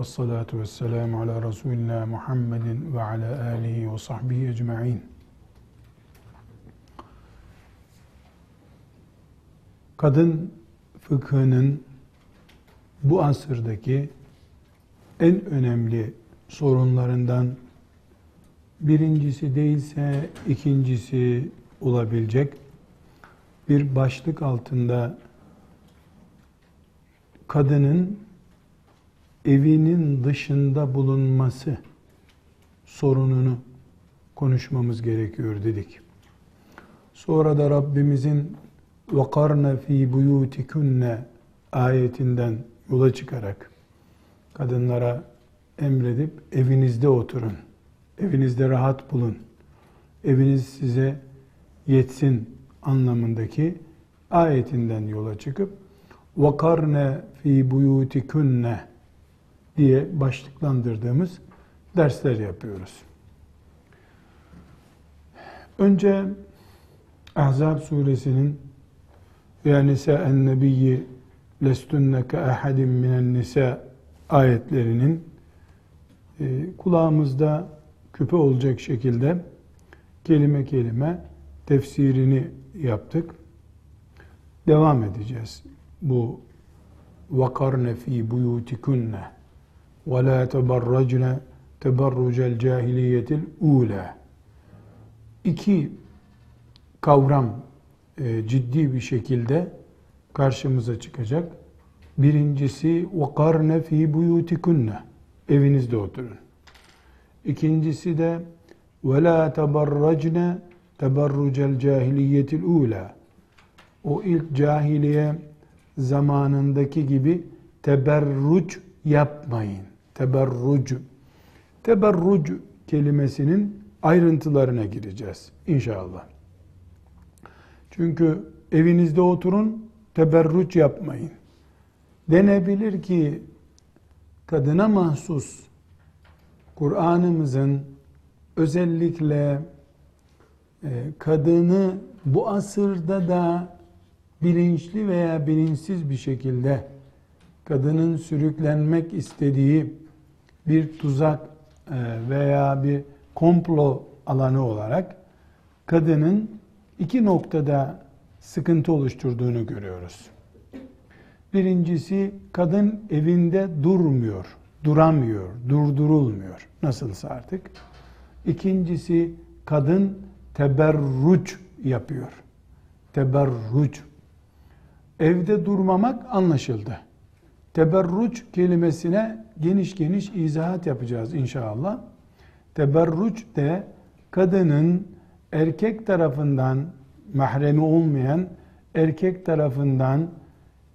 Ve salatu ve selamu ala Resulina Muhammedin ve ala alihi ve sahbihi ecma'in. Kadın fıkhının bu asırdaki en önemli sorunlarından birincisi değilse ikincisi olabilecek bir başlık altında kadının evinin dışında bulunması sorununu konuşmamız gerekiyor dedik. Sonra da Rabbimizin وَقَرْنَ ف۪ي بُيُوتِكُنَّ ayetinden yola çıkarak kadınlara emredip evinizde oturun, evinizde rahat bulun, eviniz size yetsin anlamındaki ayetinden yola çıkıp وَقَرْنَ ف۪ي بُيُوتِكُنَّ diye başlıklandırdığımız dersler yapıyoruz. Önce Ahzab suresinin ve nisa'en nebiyyi lestunne ke ahadin minen nisa ayetlerinin e, kulağımızda küpe olacak şekilde kelime kelime tefsirini yaptık. Devam edeceğiz. Bu vakarne fi buyutikunne la teberracne teberrucel cahiliyetil ula. İki kavram e, ciddi bir şekilde karşımıza çıkacak. Birincisi vakarne fi buyutikunne. Evinizde oturun. İkincisi de la teberracne teberrucel cahiliyetil ula. O ilk cahiliye zamanındaki gibi teberruc yapmayın. Teberruc. Teberruc kelimesinin ayrıntılarına gireceğiz inşallah. Çünkü evinizde oturun, teberruc yapmayın. Denebilir ki kadına mahsus Kur'an'ımızın özellikle e, kadını bu asırda da bilinçli veya bilinçsiz bir şekilde kadının sürüklenmek istediği bir tuzak e, veya bir komplo alanı olarak kadının iki noktada sıkıntı oluşturduğunu görüyoruz. Birincisi kadın evinde durmuyor, duramıyor, durdurulmuyor. Nasılsa artık. İkincisi kadın teberruç yapıyor. Teberruç. Evde durmamak anlaşıldı. Teberruç kelimesine geniş geniş izahat yapacağız inşallah. Teberruç de kadının erkek tarafından mahremi olmayan erkek tarafından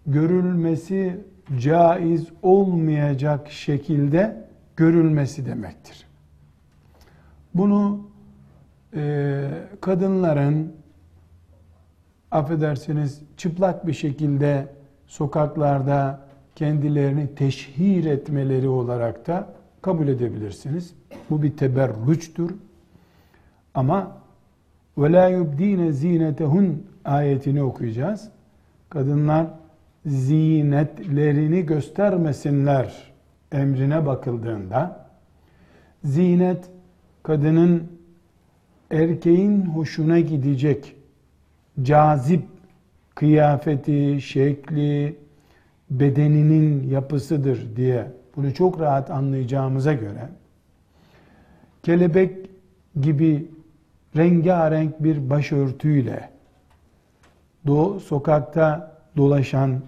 görülmesi caiz olmayacak şekilde görülmesi demektir. Bunu e, kadınların affedersiniz çıplak bir şekilde sokaklarda kendilerini teşhir etmeleri olarak da kabul edebilirsiniz. Bu bir teberrüçtür. Ama ve la yubdine zinetehun ayetini okuyacağız. Kadınlar zinetlerini göstermesinler emrine bakıldığında zinet kadının erkeğin hoşuna gidecek cazip kıyafeti, şekli, bedeninin yapısıdır diye bunu çok rahat anlayacağımıza göre kelebek gibi rengarenk bir başörtüyle do sokakta dolaşan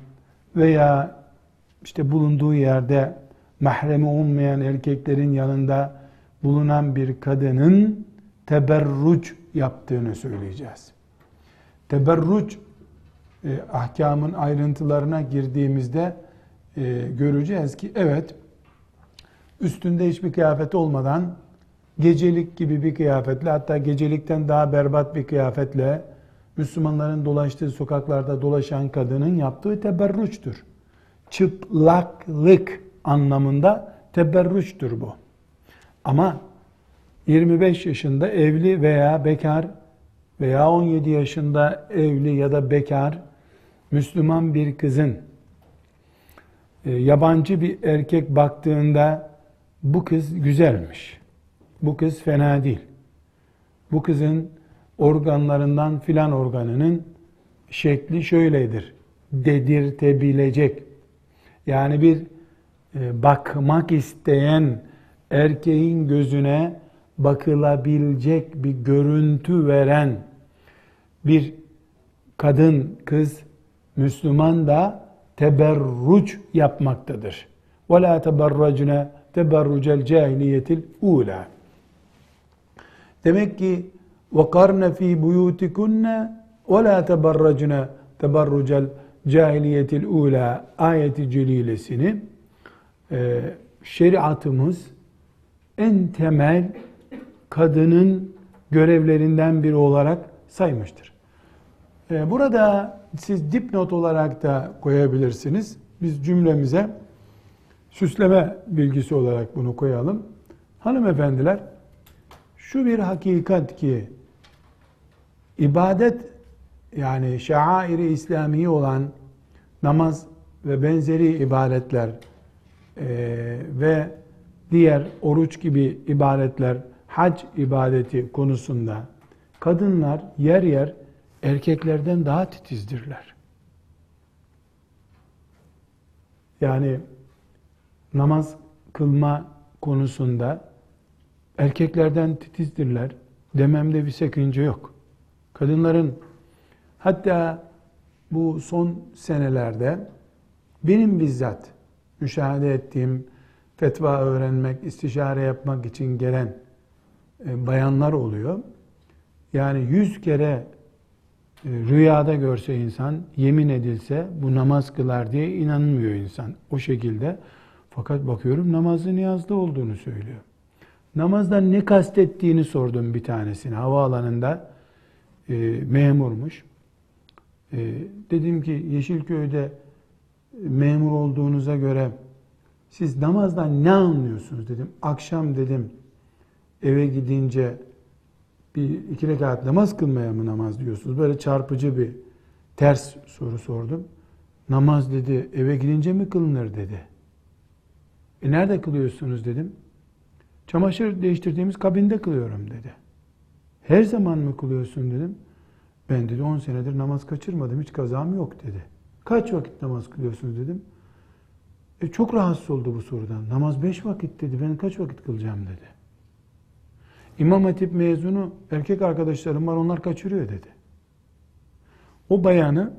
veya işte bulunduğu yerde mahremi olmayan erkeklerin yanında bulunan bir kadının teberruç yaptığını söyleyeceğiz. Teberruç e, ahkamın ayrıntılarına girdiğimizde e, göreceğiz ki evet üstünde hiçbir kıyafet olmadan gecelik gibi bir kıyafetle hatta gecelikten daha berbat bir kıyafetle Müslümanların dolaştığı sokaklarda dolaşan kadının yaptığı teberruçtur. Çıplaklık anlamında teberruçtur bu. Ama 25 yaşında evli veya bekar veya 17 yaşında evli ya da bekar Müslüman bir kızın e, yabancı bir erkek baktığında bu kız güzelmiş. Bu kız fena değil. Bu kızın organlarından filan organının şekli şöyledir dedirtebilecek. Yani bir e, bakmak isteyen erkeğin gözüne bakılabilecek bir görüntü veren bir kadın, kız, Müslüman da teberruç yapmaktadır. وَلَا تَبَرَّجْنَا تَبَرُّجَ الْجَاهِلِيَةِ الْعُولَى Demek ki وَقَرْنَ ف۪ي بُيُوتِكُنَّ وَلَا تَبَرَّجْنَا تَبَرُّجَ الْجَاهِلِيَةِ الْعُولَى ayeti celilesini e, şeriatımız en temel kadının görevlerinden biri olarak saymıştır. E, burada siz dipnot olarak da koyabilirsiniz. Biz cümlemize süsleme bilgisi olarak bunu koyalım. Hanımefendiler, şu bir hakikat ki ibadet yani şairi İslami olan namaz ve benzeri ibadetler e, ve diğer oruç gibi ibadetler, hac ibadeti konusunda kadınlar yer yer erkeklerden daha titizdirler. Yani namaz kılma konusunda erkeklerden titizdirler dememde bir sakınca yok. Kadınların hatta bu son senelerde benim bizzat müşahede ettiğim fetva öğrenmek, istişare yapmak için gelen e, bayanlar oluyor. Yani yüz kere rüyada görse insan, yemin edilse bu namaz kılar diye inanmıyor insan o şekilde. Fakat bakıyorum namazı niyazda olduğunu söylüyor. Namazdan ne kastettiğini sordum bir tanesine. Havaalanında e, memurmuş. E, dedim ki Yeşilköy'de memur olduğunuza göre siz namazdan ne anlıyorsunuz dedim. Akşam dedim eve gidince bir iki rekat namaz kılmaya mı namaz diyorsunuz? Böyle çarpıcı bir ters soru sordum. Namaz dedi eve gidince mi kılınır dedi. E nerede kılıyorsunuz dedim. Çamaşır değiştirdiğimiz kabinde kılıyorum dedi. Her zaman mı kılıyorsun dedim. Ben dedi 10 senedir namaz kaçırmadım hiç kazam yok dedi. Kaç vakit namaz kılıyorsunuz dedim. E çok rahatsız oldu bu sorudan. Namaz beş vakit dedi. Ben kaç vakit kılacağım dedi. İmam Hatip mezunu erkek arkadaşlarım var onlar kaçırıyor dedi. O bayanı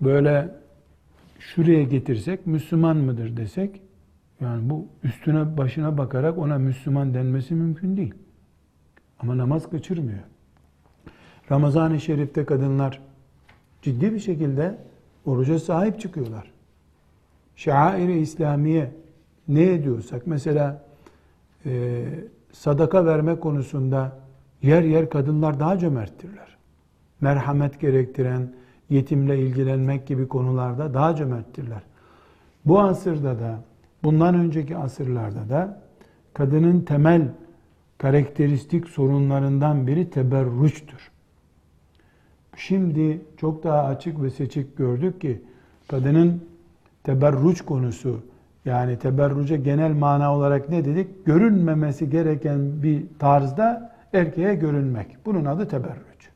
böyle şuraya getirsek Müslüman mıdır desek yani bu üstüne başına bakarak ona Müslüman denmesi mümkün değil. Ama namaz kaçırmıyor. Ramazan-ı Şerif'te kadınlar ciddi bir şekilde oruca sahip çıkıyorlar. Şair-i İslamiye ne ediyorsak mesela e, sadaka verme konusunda yer yer kadınlar daha cömerttirler. Merhamet gerektiren, yetimle ilgilenmek gibi konularda daha cömerttirler. Bu asırda da, bundan önceki asırlarda da kadının temel karakteristik sorunlarından biri teberruçtur. Şimdi çok daha açık ve seçik gördük ki kadının teberruç konusu yani teberruca genel mana olarak ne dedik? Görünmemesi gereken bir tarzda erkeğe görünmek. Bunun adı teberruç.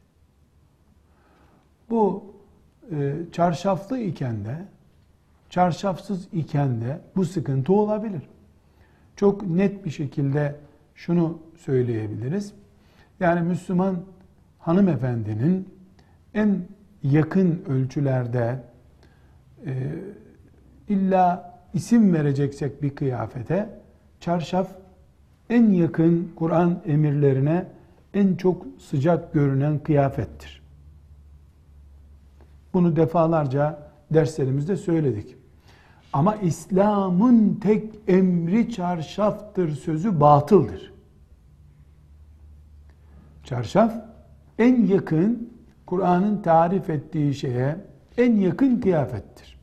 Bu e, çarşaflı iken de çarşafsız iken de bu sıkıntı olabilir. Çok net bir şekilde şunu söyleyebiliriz. Yani Müslüman hanımefendinin en yakın ölçülerde e, illa isim vereceksek bir kıyafete çarşaf en yakın Kur'an emirlerine en çok sıcak görünen kıyafettir. Bunu defalarca derslerimizde söyledik. Ama İslam'ın tek emri çarşaftır sözü batıldır. Çarşaf en yakın Kur'an'ın tarif ettiği şeye en yakın kıyafettir.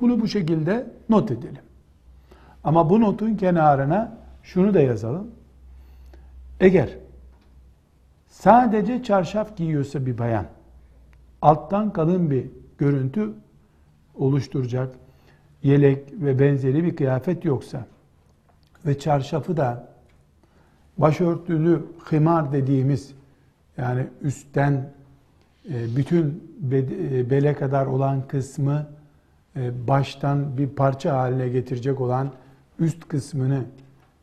Bunu bu şekilde not edelim. Ama bu notun kenarına şunu da yazalım. Eğer Sadece çarşaf giyiyorsa bir bayan, alttan kalın bir görüntü oluşturacak yelek ve benzeri bir kıyafet yoksa ve çarşafı da başörtülü himar dediğimiz yani üstten e, bütün e, bele kadar olan kısmı baştan bir parça haline getirecek olan üst kısmını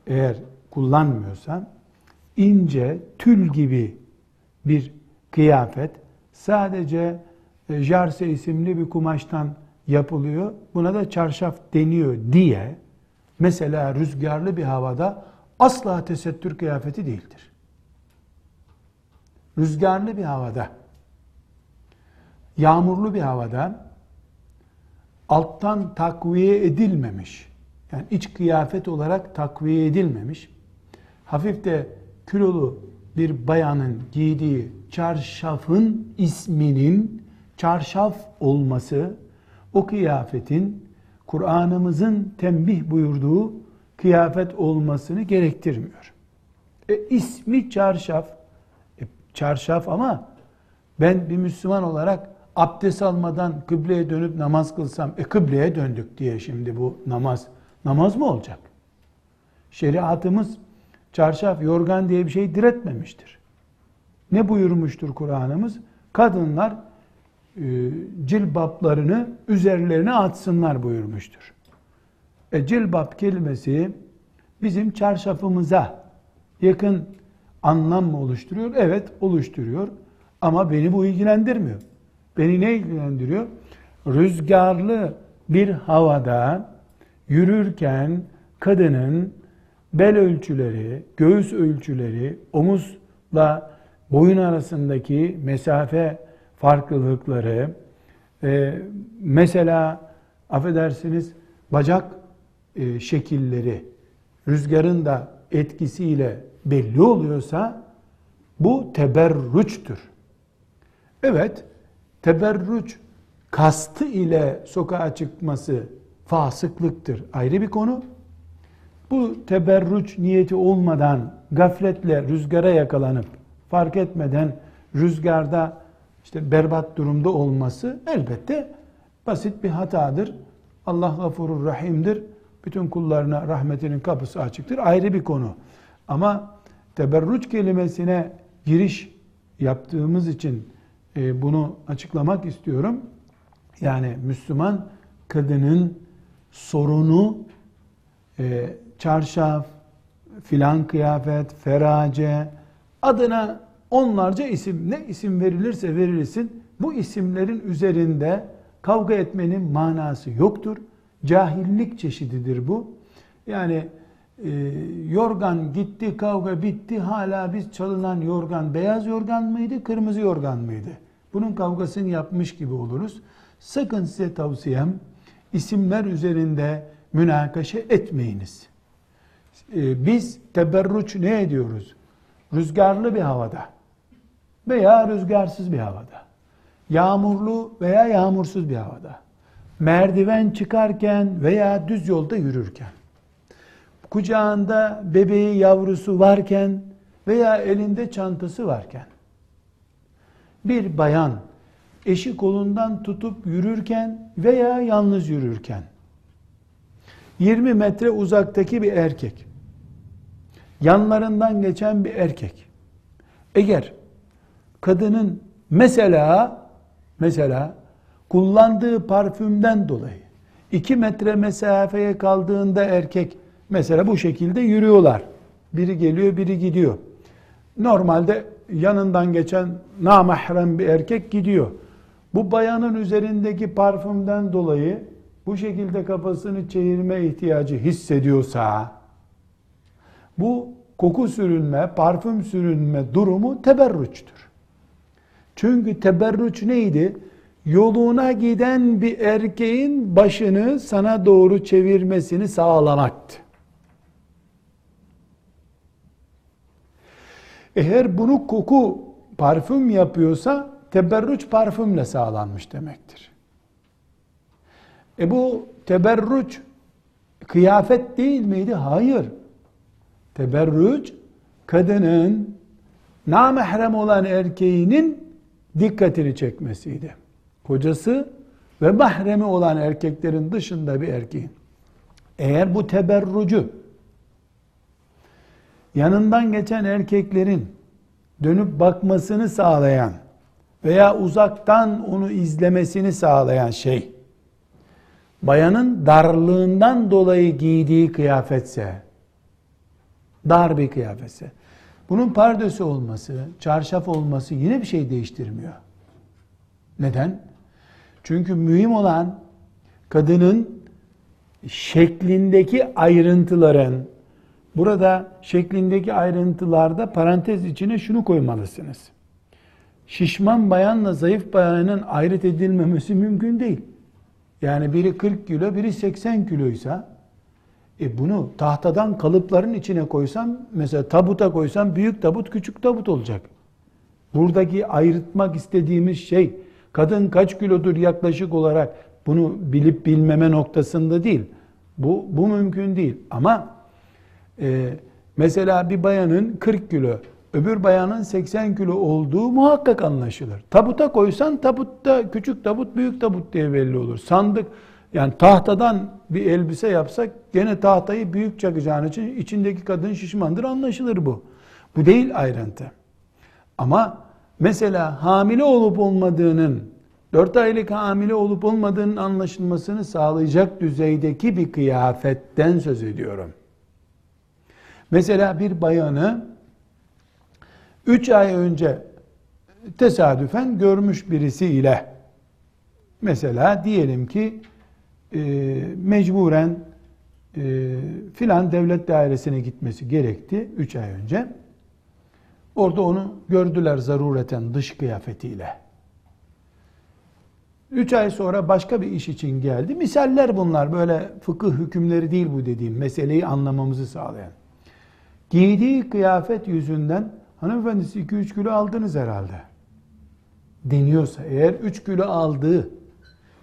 eğer kullanmıyorsa ince tül gibi bir kıyafet sadece jarse isimli bir kumaştan yapılıyor. Buna da çarşaf deniyor diye mesela rüzgarlı bir havada asla tesettür kıyafeti değildir. Rüzgarlı bir havada, yağmurlu bir havada alttan takviye edilmemiş, yani iç kıyafet olarak takviye edilmemiş, hafif de kilolu bir bayanın giydiği çarşafın isminin çarşaf olması o kıyafetin Kur'an'ımızın tembih buyurduğu kıyafet olmasını gerektirmiyor. E, ismi çarşaf. E, çarşaf ama ben bir Müslüman olarak abdest almadan kıbleye dönüp namaz kılsam, e kıbleye döndük diye şimdi bu namaz, namaz mı olacak? Şeriatımız çarşaf, yorgan diye bir şey diretmemiştir. Ne buyurmuştur Kur'an'ımız? Kadınlar e, cilbaplarını üzerlerine atsınlar buyurmuştur. E, cilbap kelimesi bizim çarşafımıza yakın anlam mı oluşturuyor? Evet oluşturuyor. Ama beni bu ilgilendirmiyor. Beni ne ilgilendiriyor? Rüzgarlı bir havada yürürken kadının bel ölçüleri, göğüs ölçüleri, omuzla boyun arasındaki mesafe farklılıkları, e, mesela affedersiniz bacak e, şekilleri rüzgarın da etkisiyle belli oluyorsa bu teberrüçtür. Evet, teberrüç kastı ile sokağa çıkması fasıklıktır. Ayrı bir konu. Bu teberrüç niyeti olmadan gafletle rüzgara yakalanıp fark etmeden rüzgarda işte berbat durumda olması elbette basit bir hatadır. Allah gafurur rahimdir. Bütün kullarına rahmetinin kapısı açıktır. Ayrı bir konu. Ama teberruç kelimesine giriş yaptığımız için e, bunu açıklamak istiyorum. Yani Müslüman kadının sorunu e, çarşaf, filan kıyafet, ferace adına onlarca isim ne isim verilirse verilsin bu isimlerin üzerinde kavga etmenin manası yoktur. Cahillik çeşididir bu. Yani yorgan gitti kavga bitti hala biz çalınan yorgan beyaz yorgan mıydı kırmızı yorgan mıydı? Bunun kavgasını yapmış gibi oluruz. Sakın size tavsiyem isimler üzerinde münakaşa etmeyiniz. E, biz teberruç ne ediyoruz? Rüzgarlı bir havada veya rüzgarsız bir havada, yağmurlu veya yağmursuz bir havada, merdiven çıkarken veya düz yolda yürürken, kucağında bebeği yavrusu varken veya elinde çantası varken, bir bayan eşi kolundan tutup yürürken veya yalnız yürürken, 20 metre uzaktaki bir erkek, yanlarından geçen bir erkek, eğer kadının mesela mesela kullandığı parfümden dolayı iki metre mesafeye kaldığında erkek mesela bu şekilde yürüyorlar. Biri geliyor, biri gidiyor. Normalde yanından geçen namahrem bir erkek gidiyor. Bu bayanın üzerindeki parfümden dolayı bu şekilde kafasını çevirme ihtiyacı hissediyorsa bu koku sürünme, parfüm sürünme durumu teberrüçtür. Çünkü teberrüç neydi? Yoluna giden bir erkeğin başını sana doğru çevirmesini sağlamaktı. Eğer bunu koku parfüm yapıyorsa teberrüç parfümle sağlanmış demektir. E bu teberrüç kıyafet değil miydi? Hayır. Teberrüç kadının namahrem olan erkeğinin dikkatini çekmesiydi. Kocası ve mahremi olan erkeklerin dışında bir erkeğin. Eğer bu teberrucu yanından geçen erkeklerin dönüp bakmasını sağlayan veya uzaktan onu izlemesini sağlayan şey bayanın darlığından dolayı giydiği kıyafetse dar bir kıyafetse bunun pardösü olması, çarşaf olması yine bir şey değiştirmiyor. Neden? Çünkü mühim olan kadının şeklindeki ayrıntıların burada şeklindeki ayrıntılarda parantez içine şunu koymalısınız. Şişman bayanla zayıf bayanın ayrıt edilmemesi mümkün değil. Yani biri 40 kilo, biri 80 kiloysa e bunu tahtadan kalıpların içine koysam, mesela tabuta koysam büyük tabut, küçük tabut olacak. Buradaki ayrıtmak istediğimiz şey kadın kaç kilodur yaklaşık olarak bunu bilip bilmeme noktasında değil. Bu, bu mümkün değil. Ama e, mesela bir bayanın 40 kilo, öbür bayanın 80 kilo olduğu muhakkak anlaşılır. Tabuta koysan tabutta küçük tabut, büyük tabut diye belli olur. Sandık yani tahtadan bir elbise yapsak gene tahtayı büyük çakacağın için içindeki kadın şişmandır anlaşılır bu. Bu değil ayrıntı. Ama mesela hamile olup olmadığının 4 aylık hamile olup olmadığının anlaşılmasını sağlayacak düzeydeki bir kıyafetten söz ediyorum. Mesela bir bayanı 3 ay önce tesadüfen görmüş birisiyle mesela diyelim ki e, mecburen e, filan devlet dairesine gitmesi gerekti 3 ay önce. Orada onu gördüler zarureten dış kıyafetiyle. Üç ay sonra başka bir iş için geldi. Misaller bunlar. Böyle fıkıh hükümleri değil bu dediğim. Meseleyi anlamamızı sağlayan. Giydiği kıyafet yüzünden hanımefendisi 2-3 kilo aldınız herhalde. Deniyorsa eğer 3 kilo aldığı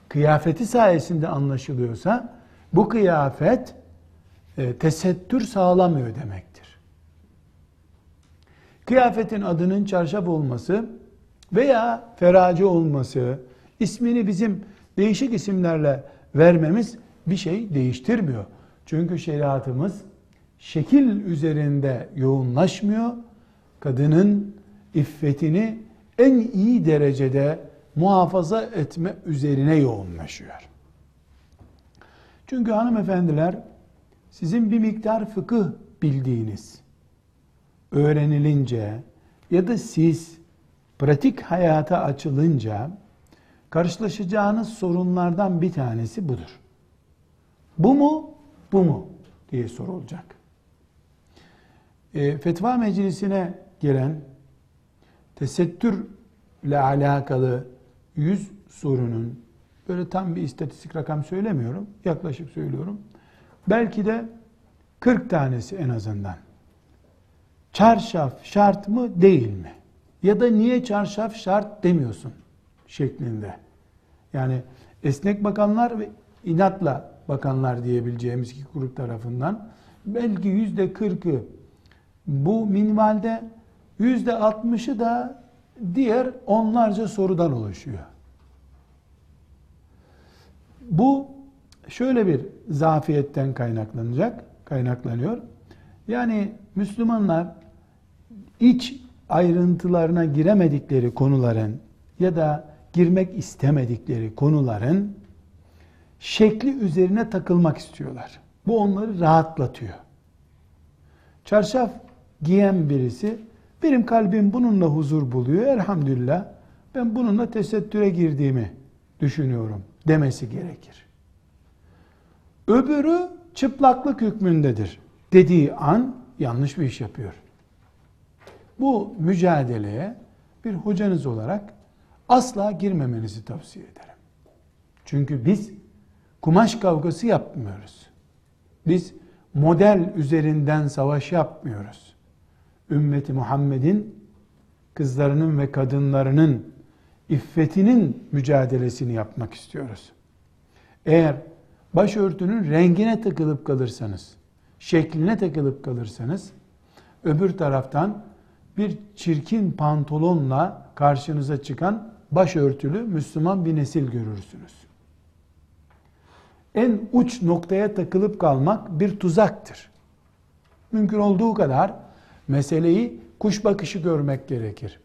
kıyafeti sayesinde anlaşılıyorsa bu kıyafet e, tesettür sağlamıyor demektir. Kıyafetin adının çarşaf olması veya feraci olması, ismini bizim değişik isimlerle vermemiz bir şey değiştirmiyor. Çünkü şeriatımız şekil üzerinde yoğunlaşmıyor. Kadının iffetini en iyi derecede muhafaza etme üzerine yoğunlaşıyor. Çünkü hanımefendiler sizin bir miktar fıkıh bildiğiniz öğrenilince ya da siz pratik hayata açılınca karşılaşacağınız sorunlardan bir tanesi budur. Bu mu, bu mu diye sorulacak. E, fetva meclisine gelen tesettürle alakalı 100 sorunun böyle tam bir istatistik rakam söylemiyorum. Yaklaşık söylüyorum. Belki de 40 tanesi en azından. Çarşaf şart mı değil mi? Ya da niye çarşaf şart demiyorsun şeklinde. Yani esnek bakanlar ve inatla bakanlar diyebileceğimiz iki grup tarafından belki yüzde kırkı bu minvalde yüzde altmışı da diğer onlarca sorudan oluşuyor. Bu şöyle bir zafiyetten kaynaklanacak, kaynaklanıyor. Yani Müslümanlar iç ayrıntılarına giremedikleri konuların ya da girmek istemedikleri konuların şekli üzerine takılmak istiyorlar. Bu onları rahatlatıyor. Çarşaf giyen birisi benim kalbim bununla huzur buluyor. Elhamdülillah ben bununla tesettüre girdiğimi düşünüyorum demesi gerekir. Öbürü çıplaklık hükmündedir dediği an yanlış bir iş yapıyor. Bu mücadeleye bir hocanız olarak asla girmemenizi tavsiye ederim. Çünkü biz kumaş kavgası yapmıyoruz. Biz model üzerinden savaş yapmıyoruz. Ümmeti Muhammed'in kızlarının ve kadınlarının iffetinin mücadelesini yapmak istiyoruz. Eğer başörtünün rengine takılıp kalırsanız, şekline takılıp kalırsanız, öbür taraftan bir çirkin pantolonla karşınıza çıkan başörtülü Müslüman bir nesil görürsünüz. En uç noktaya takılıp kalmak bir tuzaktır. Mümkün olduğu kadar meseleyi kuş bakışı görmek gerekir.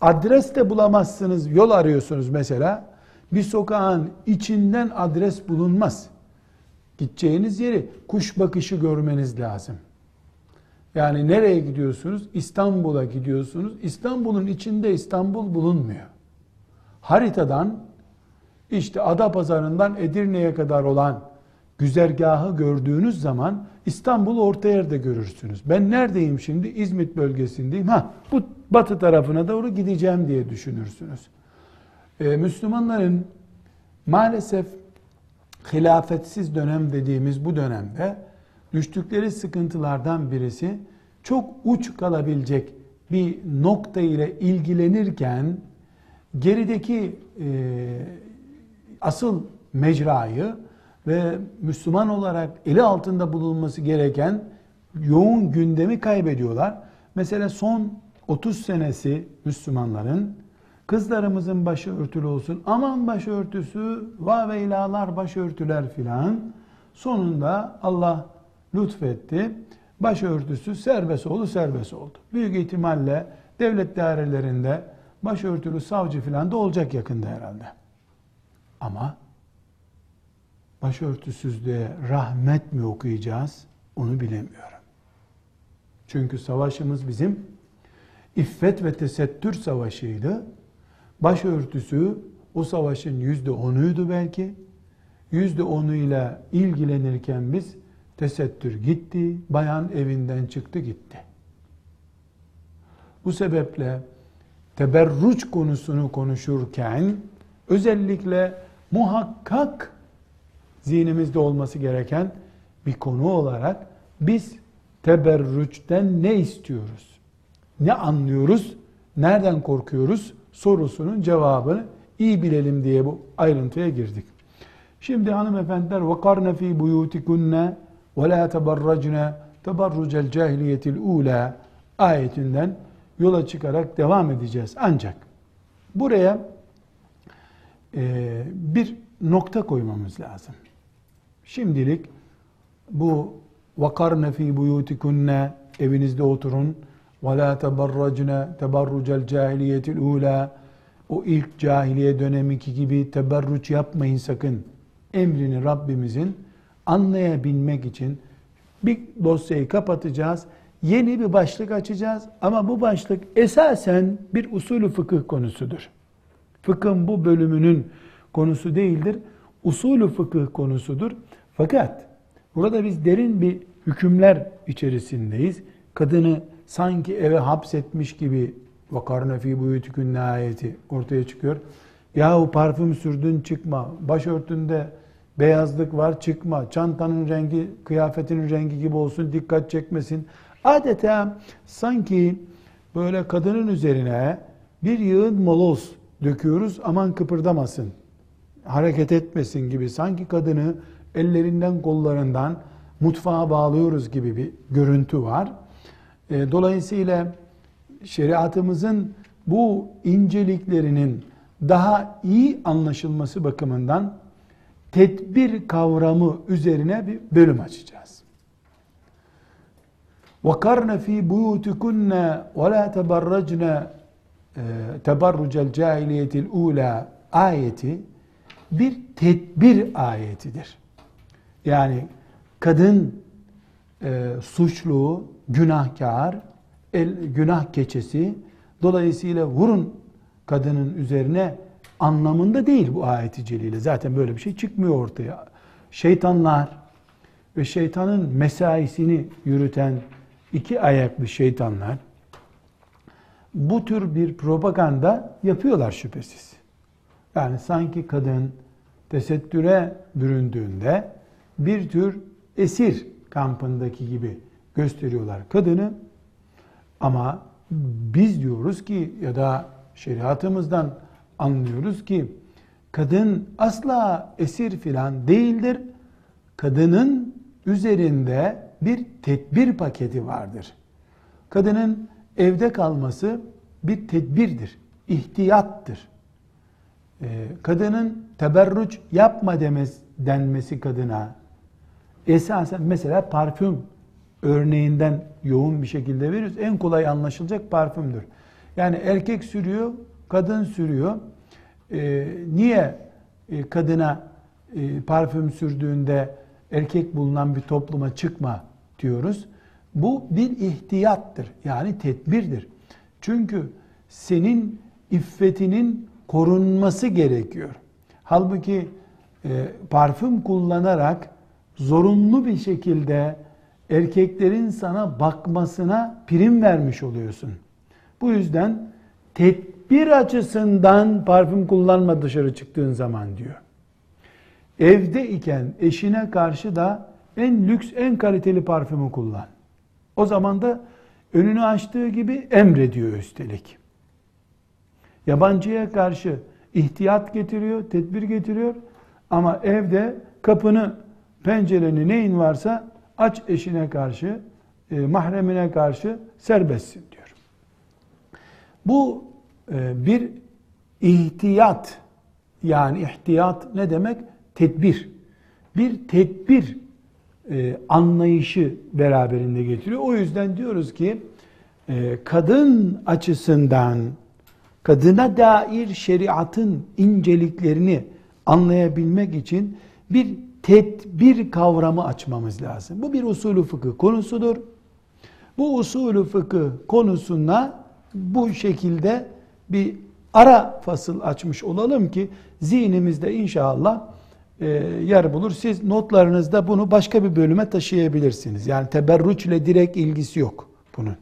Adres de bulamazsınız, yol arıyorsunuz mesela. Bir sokağın içinden adres bulunmaz. Gideceğiniz yeri kuş bakışı görmeniz lazım. Yani nereye gidiyorsunuz? İstanbul'a gidiyorsunuz. İstanbul'un içinde İstanbul bulunmuyor. Haritadan işte Adapazarı'ndan Edirne'ye kadar olan güzergahı gördüğünüz zaman İstanbul orta yerde görürsünüz. Ben neredeyim şimdi? İzmit bölgesindeyim. Ha, bu batı tarafına doğru gideceğim diye düşünürsünüz. Ee, Müslümanların maalesef hilafetsiz dönem dediğimiz bu dönemde düştükleri sıkıntılardan birisi çok uç kalabilecek bir nokta ile ilgilenirken gerideki e, asıl mecrayı ve Müslüman olarak eli altında bulunması gereken yoğun gündemi kaybediyorlar. Mesela son 30 senesi Müslümanların kızlarımızın başı örtülü olsun, aman başörtüsü, va ve ilalar başörtüler filan. Sonunda Allah lütfetti. Başörtüsü serbest oldu, serbest oldu. Büyük ihtimalle devlet dairelerinde başörtülü savcı filan da olacak yakında herhalde. Ama başörtüsüzlüğe rahmet mi okuyacağız onu bilemiyorum. Çünkü savaşımız bizim iffet ve tesettür savaşıydı. Başörtüsü o savaşın yüzde onuydu belki. Yüzde onuyla ilgilenirken biz tesettür gitti, bayan evinden çıktı gitti. Bu sebeple teberruç konusunu konuşurken özellikle muhakkak zihnimizde olması gereken bir konu olarak biz teberrüçten ne istiyoruz? Ne anlıyoruz? Nereden korkuyoruz? Sorusunun cevabını iyi bilelim diye bu ayrıntıya girdik. Şimdi hanımefendiler وَقَرْنَ ف۪ي بُيُوتِكُنَّ وَلَا تَبَرَّجْنَ تَبَرُّجَ الْجَاهِلِيَةِ الْعُولَى ayetinden yola çıkarak devam edeceğiz. Ancak buraya e, bir nokta koymamız lazım. Şimdilik bu vakarne fi buyutikunne evinizde oturun ve la teberracne teberrucel cahiliyetil ula o ilk cahiliye dönemiki gibi teberruç yapmayın sakın emrini Rabbimizin anlayabilmek için bir dosyayı kapatacağız. Yeni bir başlık açacağız ama bu başlık esasen bir usulü fıkıh konusudur. Fıkhın bu bölümünün konusu değildir. Usulü fıkıh konusudur. Fakat burada biz derin bir hükümler içerisindeyiz. Kadını sanki eve hapsetmiş gibi vakarne fi buyutikün ayeti ortaya çıkıyor. Yahu parfüm sürdün çıkma, başörtünde beyazlık var çıkma, çantanın rengi kıyafetinin rengi gibi olsun dikkat çekmesin. Adeta sanki böyle kadının üzerine bir yığın moloz döküyoruz aman kıpırdamasın, hareket etmesin gibi sanki kadını ellerinden kollarından mutfağa bağlıyoruz gibi bir görüntü var. E, dolayısıyla şeriatımızın bu inceliklerinin daha iyi anlaşılması bakımından tedbir kavramı üzerine bir bölüm açacağız. وَقَرْنَ ف۪ي بُيُوتِكُنَّ وَلَا تَبَرَّجْنَ تَبَرُّجَ الْجَاهِلِيَةِ الْعُولَى ayeti bir tedbir ayetidir. Yani kadın e, suçlu, günahkar, el, günah keçesi, dolayısıyla vurun kadının üzerine anlamında değil bu ayeti celile. Zaten böyle bir şey çıkmıyor ortaya. Şeytanlar ve şeytanın mesaisini yürüten iki ayaklı şeytanlar bu tür bir propaganda yapıyorlar şüphesiz. Yani sanki kadın tesettüre büründüğünde bir tür esir kampındaki gibi gösteriyorlar kadını. Ama biz diyoruz ki ya da şeriatımızdan anlıyoruz ki kadın asla esir filan değildir. Kadının üzerinde bir tedbir paketi vardır. Kadının evde kalması bir tedbirdir, ihtiyattır. Ee, kadının teberruç yapma demez, denmesi kadına esasen mesela parfüm örneğinden yoğun bir şekilde veriyoruz. En kolay anlaşılacak parfümdür. Yani erkek sürüyor, kadın sürüyor. Ee, niye e, kadına e, parfüm sürdüğünde erkek bulunan bir topluma çıkma diyoruz? Bu bir ihtiyattır. Yani tedbirdir. Çünkü senin iffetinin korunması gerekiyor. Halbuki e, parfüm kullanarak zorunlu bir şekilde erkeklerin sana bakmasına prim vermiş oluyorsun. Bu yüzden tedbir açısından parfüm kullanma dışarı çıktığın zaman diyor. Evde iken eşine karşı da en lüks, en kaliteli parfümü kullan. O zaman da önünü açtığı gibi emrediyor üstelik. Yabancıya karşı ihtiyat getiriyor, tedbir getiriyor. Ama evde kapını, pencereni neyin varsa aç eşine karşı, e, mahremine karşı serbestsin diyor. Bu e, bir ihtiyat yani ihtiyat ne demek? Tedbir. Bir tedbir e, anlayışı beraberinde getiriyor. O yüzden diyoruz ki e, kadın açısından kadına dair şeriatın inceliklerini anlayabilmek için bir tedbir kavramı açmamız lazım. Bu bir usulü fıkıh konusudur. Bu usulü fıkıh konusuna bu şekilde bir ara fasıl açmış olalım ki zihnimizde inşallah e, yer bulur. Siz notlarınızda bunu başka bir bölüme taşıyabilirsiniz. Yani teberruç ile direkt ilgisi yok bunun.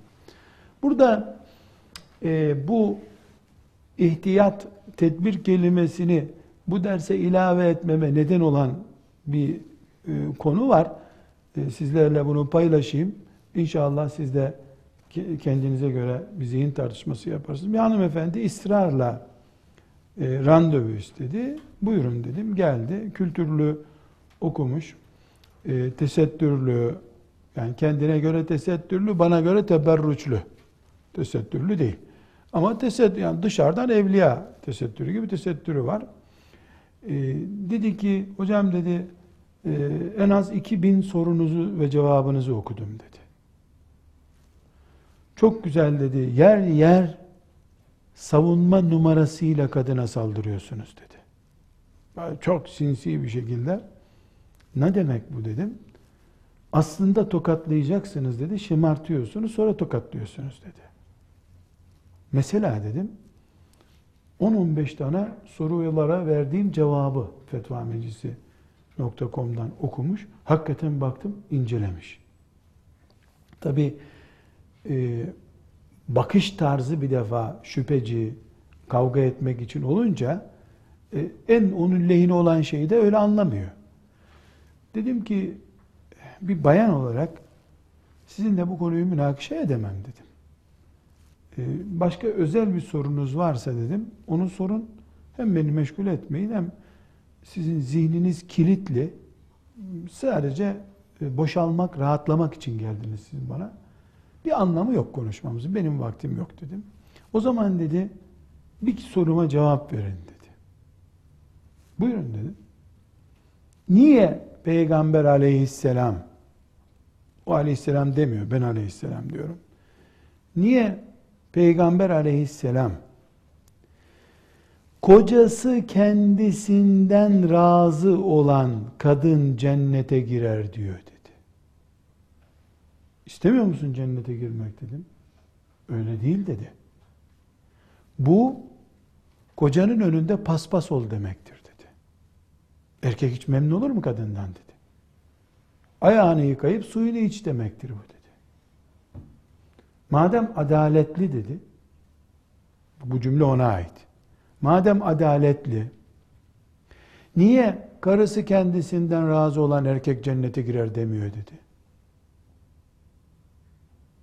Burada e, bu ihtiyat, tedbir kelimesini bu derse ilave etmeme neden olan bir e, konu var. E, sizlerle bunu paylaşayım. İnşallah siz de kendinize göre bir zihin tartışması yaparsınız. Bir hanımefendi ısrarla e, randevu istedi. Buyurun dedim. Geldi. Kültürlü okumuş. E, tesettürlü yani kendine göre tesettürlü, bana göre teberruçlu. Tesettürlü değil. Ama tesettür, yani dışarıdan evliya tesettürü gibi tesettürü var. E, dedi ki, hocam dedi, e, en az 2000 sorunuzu ve cevabınızı okudum dedi. Çok güzel dedi. Yer yer savunma numarasıyla kadına saldırıyorsunuz dedi. Çok sinsi bir şekilde. Ne demek bu dedim. Aslında tokatlayacaksınız dedi. Şımartıyorsunuz sonra tokatlıyorsunuz dedi. Mesela dedim 10-15 tane sorulara verdiğim cevabı fetva meclisi.com'dan okumuş. Hakikaten baktım incelemiş. Tabi e, bakış tarzı bir defa şüpheci, kavga etmek için olunca e, en onun lehine olan şeyi de öyle anlamıyor. Dedim ki bir bayan olarak sizinle bu konuyu münakişe edemem dedim. E, başka özel bir sorunuz varsa dedim, onu sorun. Hem beni meşgul etmeyin hem sizin zihniniz kilitli. Sadece e, boşalmak, rahatlamak için geldiniz siz bana. Bir anlamı yok konuşmamızın. Benim vaktim yok dedim. O zaman dedi bir soruma cevap verin dedi. Buyurun dedi. Niye Peygamber aleyhisselam o aleyhisselam demiyor ben aleyhisselam diyorum. Niye Peygamber aleyhisselam kocası kendisinden razı olan kadın cennete girer diyor dedi. İstemiyor musun cennete girmek dedim. Öyle değil dedi. Bu kocanın önünde paspas ol demektir dedi. Erkek hiç memnun olur mu kadından dedi. Ayağını yıkayıp suyunu iç demektir bu dedi. Madem adaletli dedi, bu cümle ona ait. Madem adaletli, niye karısı kendisinden razı olan erkek cennete girer demiyor dedi.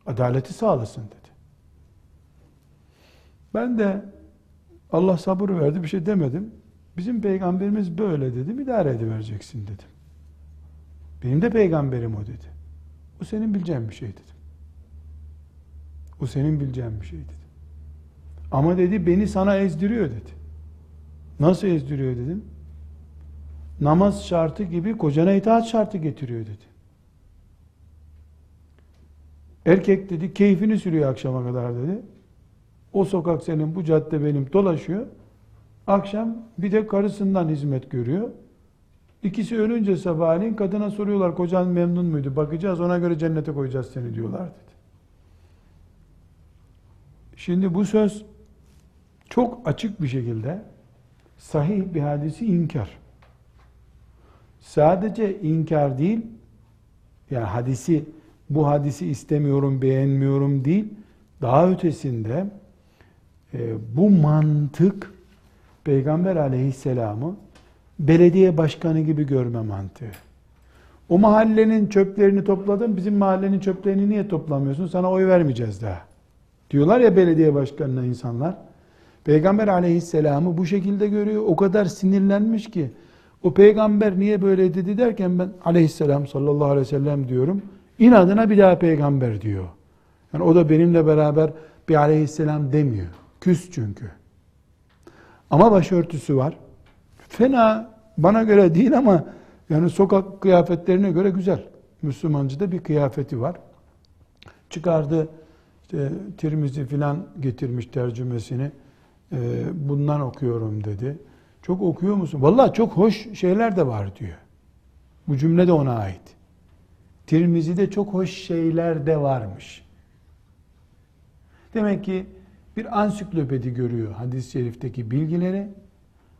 Adaleti sağlasın dedi. Ben de Allah sabır verdi bir şey demedim. Bizim peygamberimiz böyle dedim. idare edivereceksin dedim. Benim de peygamberim o dedi. O senin bileceğin bir şey dedim. O senin bileceğin bir şey dedi. Ama dedi beni sana ezdiriyor dedi. Nasıl ezdiriyor dedim. Namaz şartı gibi kocana itaat şartı getiriyor dedi. Erkek dedi keyfini sürüyor akşama kadar dedi. O sokak senin, bu cadde benim dolaşıyor. Akşam bir de karısından hizmet görüyor. İkisi ölünce sabahleyin kadına soruyorlar kocan memnun muydu? Bakacağız ona göre cennete koyacağız seni diyorlar dedi. Şimdi bu söz çok açık bir şekilde sahih bir hadisi inkar. Sadece inkar değil, yani hadisi bu hadisi istemiyorum, beğenmiyorum değil, daha ötesinde e, bu mantık Peygamber aleyhisselamı belediye başkanı gibi görme mantığı. O mahallenin çöplerini topladın, bizim mahallenin çöplerini niye toplamıyorsun? Sana oy vermeyeceğiz daha. Diyorlar ya belediye başkanına insanlar. Peygamber aleyhisselamı bu şekilde görüyor. O kadar sinirlenmiş ki o peygamber niye böyle dedi derken ben aleyhisselam sallallahu aleyhi ve sellem diyorum. İnadına bir daha peygamber diyor. Yani o da benimle beraber bir aleyhisselam demiyor. Küs çünkü. Ama başörtüsü var. Fena bana göre değil ama yani sokak kıyafetlerine göre güzel. Müslümancı da bir kıyafeti var. Çıkardı işte Tirmizi filan getirmiş tercümesini. Ee, bundan okuyorum dedi. Çok okuyor musun? Vallahi çok hoş şeyler de var diyor. Bu cümle de ona ait. Tirmizi'de çok hoş şeyler de varmış. Demek ki bir ansiklopedi görüyor hadis-i şerifteki bilgileri.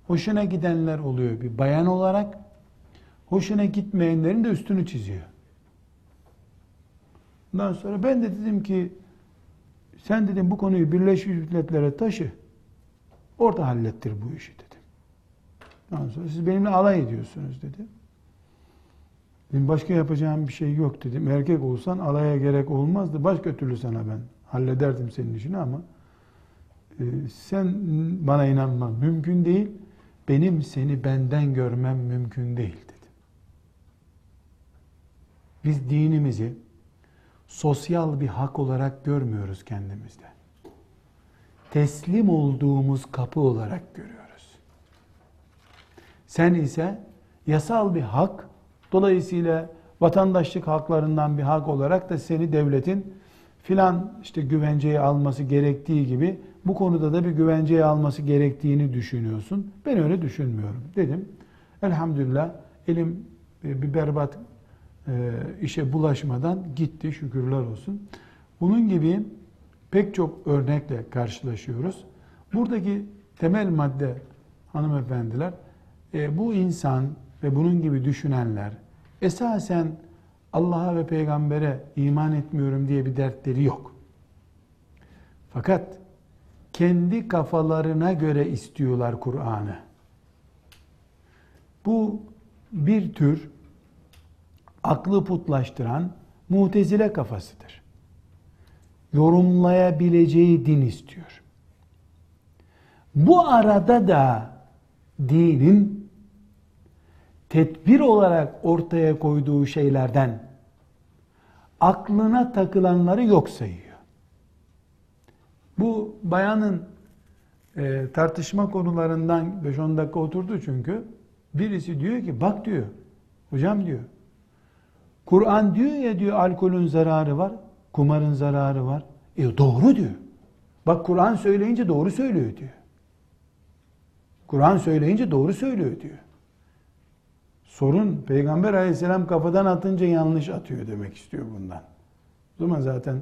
Hoşuna gidenler oluyor bir bayan olarak. Hoşuna gitmeyenlerin de üstünü çiziyor. Ondan sonra ben de dedim ki sen dedim bu konuyu Birleşmiş Milletler'e taşı. Orada hallettir bu işi dedim. Ondan sonra siz benimle alay ediyorsunuz dedi. Dedim başka yapacağım bir şey yok dedim. Erkek olsan alaya gerek olmazdı. Başka türlü sana ben hallederdim senin işini ama e, sen bana inanman mümkün değil. Benim seni benden görmem mümkün değil dedim. Biz dinimizi sosyal bir hak olarak görmüyoruz kendimizde. Teslim olduğumuz kapı olarak görüyoruz. Sen ise yasal bir hak, dolayısıyla vatandaşlık haklarından bir hak olarak da seni devletin filan işte güvenceye alması gerektiği gibi bu konuda da bir güvenceye alması gerektiğini düşünüyorsun. Ben öyle düşünmüyorum dedim. Elhamdülillah elim e, bir berbat işe bulaşmadan gitti şükürler olsun. Bunun gibi pek çok örnekle karşılaşıyoruz. Buradaki temel madde hanımefendiler e, bu insan ve bunun gibi düşünenler esasen Allah'a ve peygambere iman etmiyorum diye bir dertleri yok. Fakat kendi kafalarına göre istiyorlar Kur'an'ı. Bu bir tür aklı putlaştıran mutezile kafasıdır. Yorumlayabileceği din istiyor. Bu arada da dinin tedbir olarak ortaya koyduğu şeylerden aklına takılanları yok sayıyor. Bu bayanın e, tartışma konularından 5-10 dakika oturdu çünkü. Birisi diyor ki bak diyor, hocam diyor, Kur'an diyor ya diyor alkolün zararı var, kumarın zararı var. E doğru diyor. Bak Kur'an söyleyince doğru söylüyor diyor. Kur'an söyleyince doğru söylüyor diyor. Sorun Peygamber aleyhisselam kafadan atınca yanlış atıyor demek istiyor bundan. O zaman zaten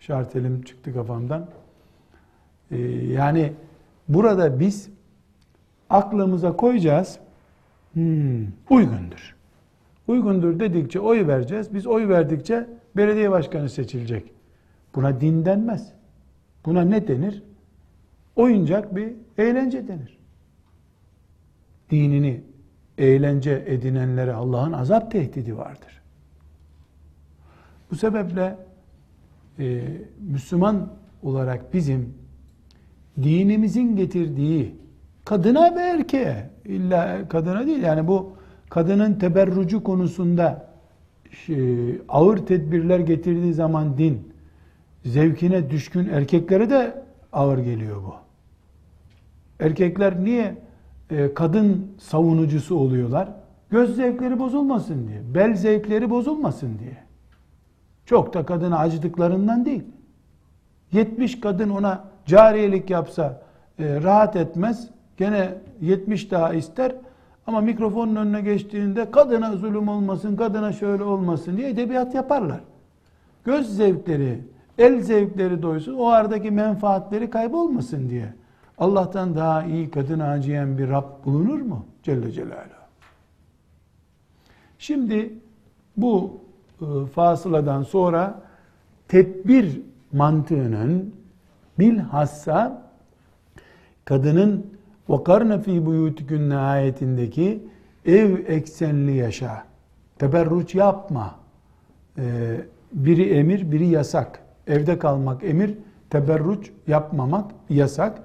şartelim çıktı kafamdan. Ee, yani burada biz aklımıza koyacağız. Hmm, uygundur. Uygundur dedikçe oy vereceğiz. Biz oy verdikçe belediye başkanı seçilecek. Buna din denmez. Buna ne denir? Oyuncak bir eğlence denir. Dinini eğlence edinenlere Allah'ın azap tehdidi vardır. Bu sebeple e, Müslüman olarak bizim dinimizin getirdiği kadına ve erkeğe illa kadına değil yani bu kadının teberrucu konusunda şey, ağır tedbirler getirdiği zaman din zevkine düşkün erkeklere de ağır geliyor bu. Erkekler niye e, kadın savunucusu oluyorlar? Göz zevkleri bozulmasın diye, bel zevkleri bozulmasın diye. Çok da kadına acıdıklarından değil. 70 kadın ona cariyelik yapsa e, rahat etmez. Gene 70 daha ister. Ama mikrofonun önüne geçtiğinde kadına zulüm olmasın, kadına şöyle olmasın diye edebiyat yaparlar. Göz zevkleri, el zevkleri doysun, o aradaki menfaatleri kaybolmasın diye. Allah'tan daha iyi kadın acıyan bir Rab bulunur mu? Celle Celaluhu. Şimdi bu e, fasıladan sonra tedbir mantığının bilhassa kadının وَقَرْنَ ف۪ي بُيُوتِكُنَّ ayetindeki ev eksenli yaşa, teberruç yapma, ee, biri emir, biri yasak. Evde kalmak emir, teberruç yapmamak yasak.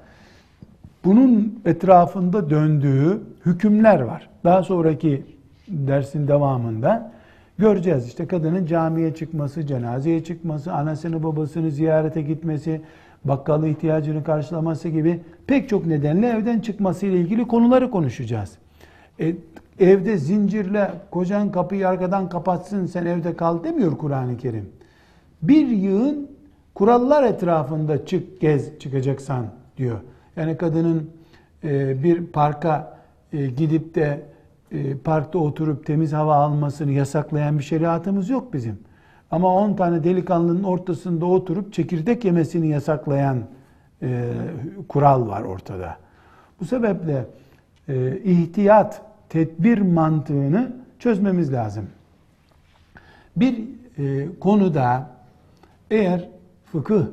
Bunun etrafında döndüğü hükümler var. Daha sonraki dersin devamında göreceğiz. İşte kadının camiye çıkması, cenazeye çıkması, anasını babasını ziyarete gitmesi, bakkalı ihtiyacını karşılaması gibi pek çok nedenle evden çıkması ile ilgili konuları konuşacağız. E, evde zincirle kocan kapıyı arkadan kapatsın sen evde kal demiyor Kur'an-ı Kerim. Bir yığın kurallar etrafında çık gez çıkacaksan diyor. Yani kadının e, bir parka e, gidip de e, parkta oturup temiz hava almasını yasaklayan bir şeriatımız yok bizim. Ama 10 tane delikanlının ortasında oturup çekirdek yemesini yasaklayan e, kural var ortada. Bu sebeple e, ihtiyat, tedbir mantığını çözmemiz lazım. Bir e, konuda eğer fıkıh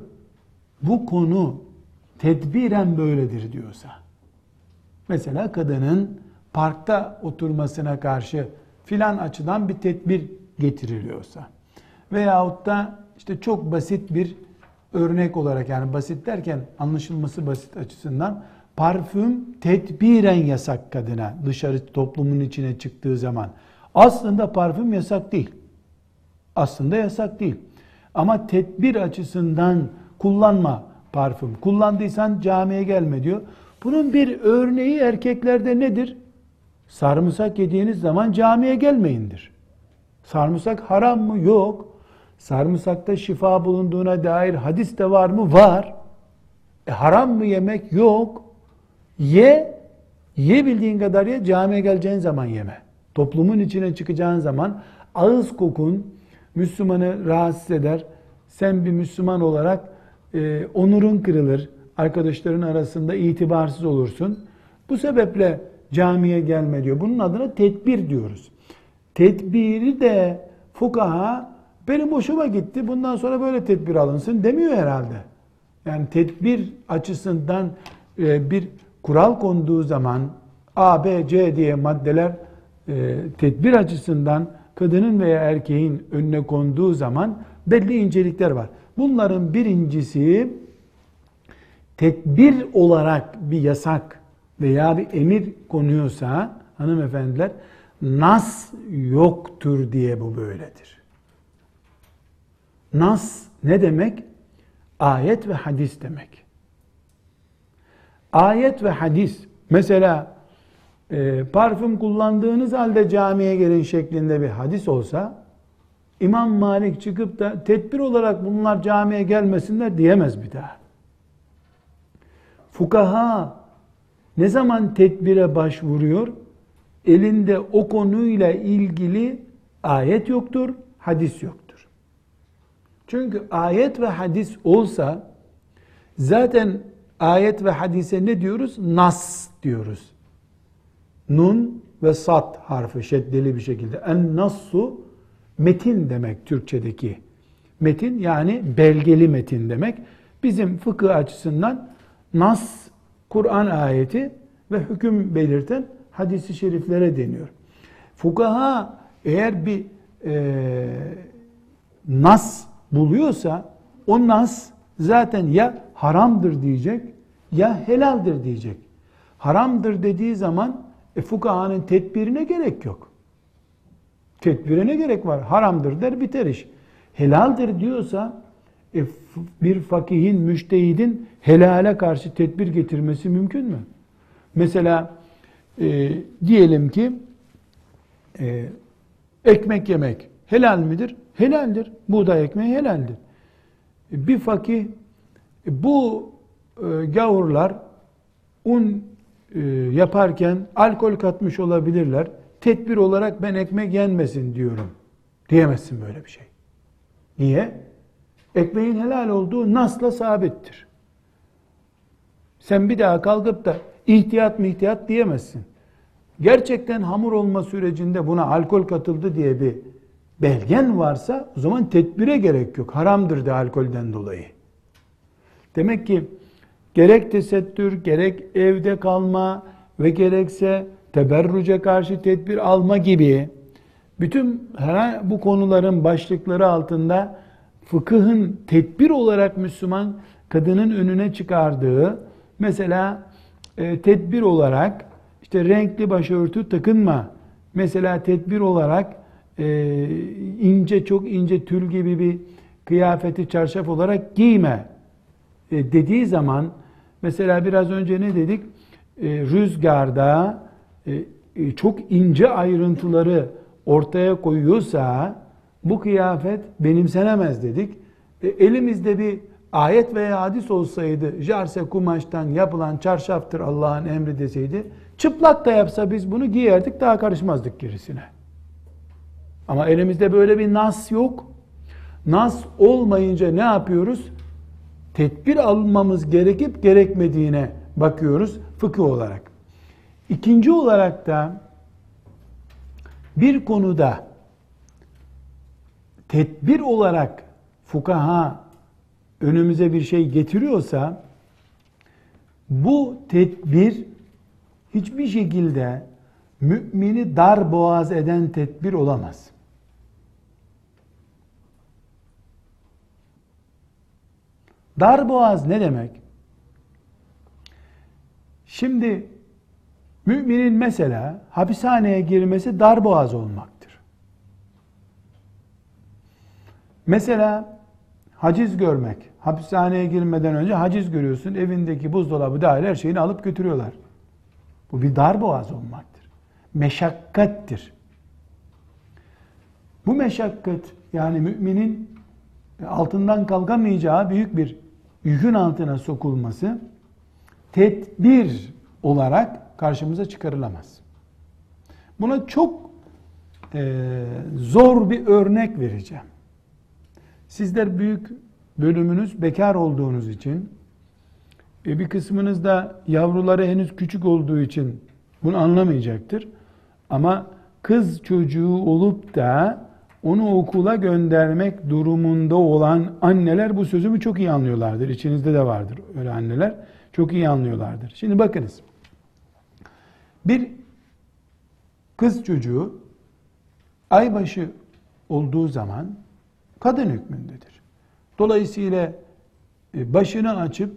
bu konu tedbiren böyledir diyorsa, mesela kadının parkta oturmasına karşı filan açıdan bir tedbir getiriliyorsa, Veyahut da işte çok basit bir örnek olarak yani basit derken anlaşılması basit açısından parfüm tedbiren yasak kadına dışarı toplumun içine çıktığı zaman. Aslında parfüm yasak değil. Aslında yasak değil. Ama tedbir açısından kullanma parfüm. Kullandıysan camiye gelme diyor. Bunun bir örneği erkeklerde nedir? Sarımsak yediğiniz zaman camiye gelmeyindir. Sarımsak haram mı? Yok. Sarımsakta şifa bulunduğuna dair hadis de var mı? Var. E, haram mı yemek? Yok. Ye, ye bildiğin kadar ye, camiye geleceğin zaman yeme. Toplumun içine çıkacağın zaman ağız kokun Müslümanı rahatsız eder. Sen bir Müslüman olarak e, onurun kırılır. Arkadaşların arasında itibarsız olursun. Bu sebeple camiye gelme diyor. Bunun adına tedbir diyoruz. Tedbiri de fukaha benim hoşuma gitti. Bundan sonra böyle tedbir alınsın demiyor herhalde. Yani tedbir açısından e, bir kural konduğu zaman A, B, C diye maddeler e, tedbir açısından kadının veya erkeğin önüne konduğu zaman belli incelikler var. Bunların birincisi tedbir olarak bir yasak veya bir emir konuyorsa hanımefendiler nas yoktur diye bu böyledir. Nas ne demek? Ayet ve hadis demek. Ayet ve hadis mesela e, parfüm kullandığınız halde camiye gelin şeklinde bir hadis olsa İmam Malik çıkıp da tedbir olarak bunlar camiye gelmesinler diyemez bir daha. Fukaha ne zaman tedbire başvuruyor? Elinde o konuyla ilgili ayet yoktur, hadis yoktur. Çünkü ayet ve hadis olsa zaten ayet ve hadise ne diyoruz? Nas diyoruz. Nun ve sat harfi şeddeli bir şekilde. En nassu metin demek Türkçedeki. Metin yani belgeli metin demek. Bizim fıkıh açısından nas, Kur'an ayeti ve hüküm belirten hadisi şeriflere deniyor. Fukaha eğer bir e, nas buluyorsa o nas zaten ya haramdır diyecek ya helaldir diyecek. Haramdır dediği zaman e, fukahanın tedbirine gerek yok. Tedbire ne gerek var? Haramdır der biter iş. Helaldir diyorsa E, bir fakihin, müştehidin helale karşı tedbir getirmesi mümkün mü? Mesela e, diyelim ki e, ekmek yemek helal midir? Helaldir. Buğday ekmeği helaldir. E, bir fakih e, bu e, gavurlar un e, yaparken alkol katmış olabilirler. Tedbir olarak ben ekmek yenmesin diyorum. Diyemezsin böyle bir şey. Niye? Ekmeğin helal olduğu nasla sabittir. Sen bir daha kalkıp da ihtiyat mı ihtiyat diyemezsin. Gerçekten hamur olma sürecinde buna alkol katıldı diye bir belgen varsa o zaman tedbire gerek yok. Haramdır de alkolden dolayı. Demek ki gerek tesettür, gerek evde kalma ve gerekse teberruce karşı tedbir alma gibi bütün her bu konuların başlıkları altında fıkıhın tedbir olarak Müslüman kadının önüne çıkardığı mesela e, tedbir olarak işte renkli başörtü takınma mesela tedbir olarak e, ince çok ince tül gibi bir kıyafeti çarşaf olarak giyme e, dediği zaman mesela biraz önce ne dedik? E, rüzgarda e, e, çok ince ayrıntıları ortaya koyuyorsa bu kıyafet benimsenemez dedik. E, elimizde bir ayet veya hadis olsaydı jarse kumaştan yapılan çarşaftır Allah'ın emri deseydi çıplak da yapsa biz bunu giyerdik daha karışmazdık gerisine. Ama elimizde böyle bir nas yok. Nas olmayınca ne yapıyoruz? Tedbir almamız gerekip gerekmediğine bakıyoruz fıkıh olarak. İkinci olarak da bir konuda tedbir olarak fukaha önümüze bir şey getiriyorsa bu tedbir hiçbir şekilde mümini dar boğaz eden tedbir olamaz. Dar boğaz ne demek? Şimdi müminin mesela hapishaneye girmesi dar boğaz olmaktır. Mesela haciz görmek. Hapishaneye girmeden önce haciz görüyorsun. Evindeki buzdolabı dahil her şeyini alıp götürüyorlar. Bu bir dar boğaz olmaktır. Meşakkattir. Bu meşakkat yani müminin altından kalkamayacağı büyük bir yükün altına sokulması tedbir olarak karşımıza çıkarılamaz. Buna çok e, zor bir örnek vereceğim. Sizler büyük bölümünüz bekar olduğunuz için e, bir kısmınız da yavruları henüz küçük olduğu için bunu anlamayacaktır. Ama kız çocuğu olup da onu okula göndermek durumunda olan anneler bu sözümü çok iyi anlıyorlardır. İçinizde de vardır öyle anneler. Çok iyi anlıyorlardır. Şimdi bakınız. Bir kız çocuğu aybaşı olduğu zaman kadın hükmündedir. Dolayısıyla e, başını açıp